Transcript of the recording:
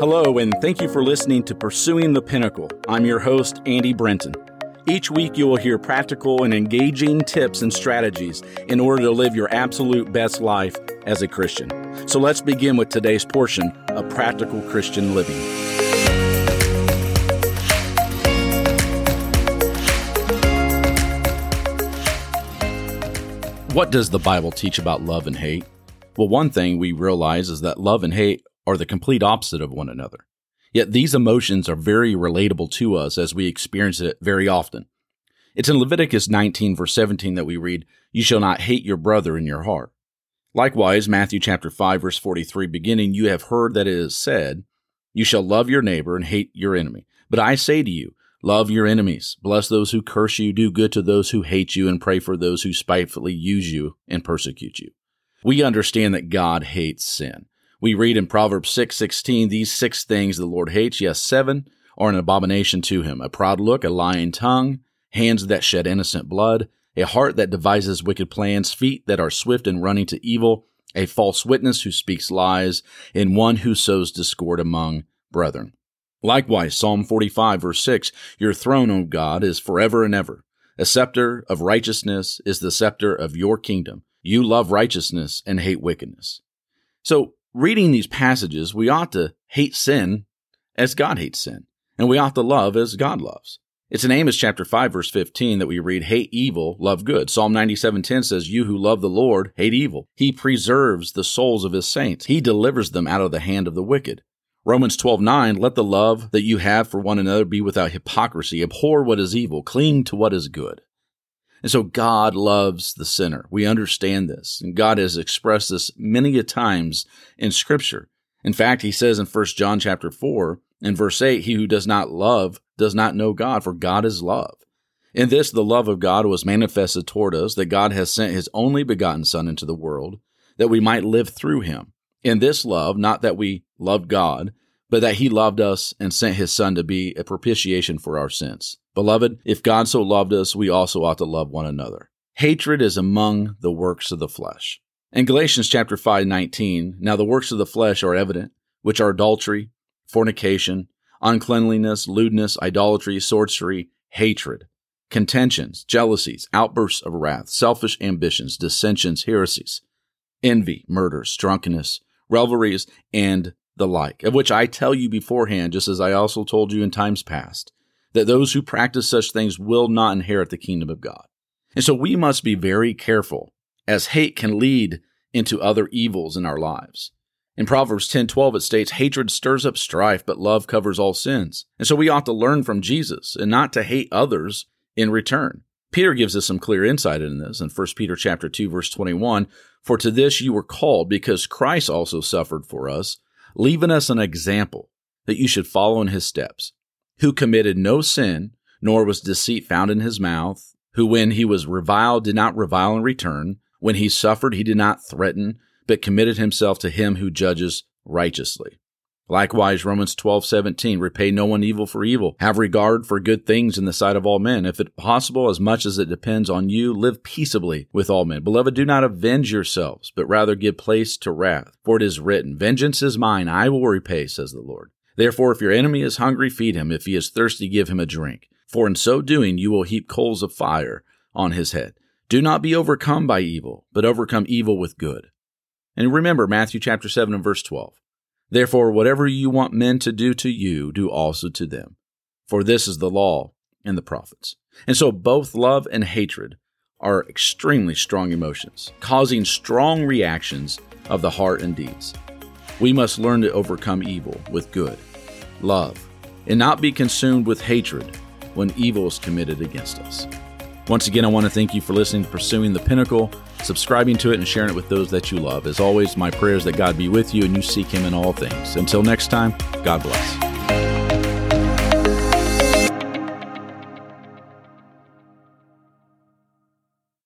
Hello, and thank you for listening to Pursuing the Pinnacle. I'm your host, Andy Brenton. Each week, you will hear practical and engaging tips and strategies in order to live your absolute best life as a Christian. So let's begin with today's portion of Practical Christian Living. What does the Bible teach about love and hate? Well, one thing we realize is that love and hate are the complete opposite of one another. Yet these emotions are very relatable to us as we experience it very often. It's in Leviticus 19 verse 17 that we read, You shall not hate your brother in your heart. Likewise, Matthew chapter 5 verse 43 beginning, You have heard that it is said, You shall love your neighbor and hate your enemy. But I say to you, Love your enemies, bless those who curse you, do good to those who hate you, and pray for those who spitefully use you and persecute you. We understand that God hates sin. We read in Proverbs 6:16, these six things the Lord hates, yes, seven are an abomination to him: a proud look, a lying tongue, hands that shed innocent blood, a heart that devises wicked plans, feet that are swift in running to evil, a false witness who speaks lies, and one who sows discord among brethren. Likewise, Psalm 45 verse 6, Your throne, O God, is forever and ever. A scepter of righteousness is the scepter of your kingdom. You love righteousness and hate wickedness. So reading these passages, we ought to hate sin as God hates sin, and we ought to love as God loves. It's in Amos chapter 5 verse 15 that we read, hate evil, love good. Psalm 97:10 says, you who love the Lord hate evil. He preserves the souls of his saints. He delivers them out of the hand of the wicked. Romans 12:9, let the love that you have for one another be without hypocrisy. Abhor what is evil, cling to what is good. And so God loves the sinner. We understand this. And God has expressed this many a times in scripture. In fact, he says in 1 John chapter 4 in verse 8, he who does not love does not know God, for God is love. In this, the love of God was manifested toward us, that God has sent his only begotten Son into the world, that we might live through him. In this love, not that we loved God, but that he loved us and sent his Son to be a propitiation for our sins. Beloved, if God so loved us, we also ought to love one another. Hatred is among the works of the flesh. In Galatians chapter 5, 19, now the works of the flesh are evident, which are adultery, fornication, uncleanliness, lewdness, idolatry, sorcery, hatred, contentions, jealousies, outbursts of wrath, selfish ambitions, dissensions, heresies, envy, murders, drunkenness, revelries, and the like, of which I tell you beforehand, just as I also told you in times past, that those who practice such things will not inherit the kingdom of God. And so we must be very careful, as hate can lead into other evils in our lives. In Proverbs 10:12 it states hatred stirs up strife but love covers all sins. And so we ought to learn from Jesus and not to hate others in return. Peter gives us some clear insight in this in 1 Peter chapter 2 verse 21, for to this you were called because Christ also suffered for us, leaving us an example that you should follow in his steps who committed no sin, nor was deceit found in his mouth, who when he was reviled did not revile in return, when he suffered he did not threaten, but committed himself to him who judges righteously. Likewise, Romans 12, 17, repay no one evil for evil. Have regard for good things in the sight of all men. If it possible, as much as it depends on you, live peaceably with all men. Beloved, do not avenge yourselves, but rather give place to wrath. For it is written, Vengeance is mine, I will repay, says the Lord. Therefore, if your enemy is hungry, feed him. If he is thirsty, give him a drink. For in so doing, you will heap coals of fire on his head. Do not be overcome by evil, but overcome evil with good. And remember Matthew chapter 7 and verse 12. Therefore, whatever you want men to do to you, do also to them. For this is the law and the prophets. And so both love and hatred are extremely strong emotions, causing strong reactions of the heart and deeds. We must learn to overcome evil with good love, and not be consumed with hatred when evil is committed against us. Once again, I want to thank you for listening to Pursuing the Pinnacle, subscribing to it, and sharing it with those that you love. As always, my prayer is that God be with you and you seek Him in all things. Until next time, God bless.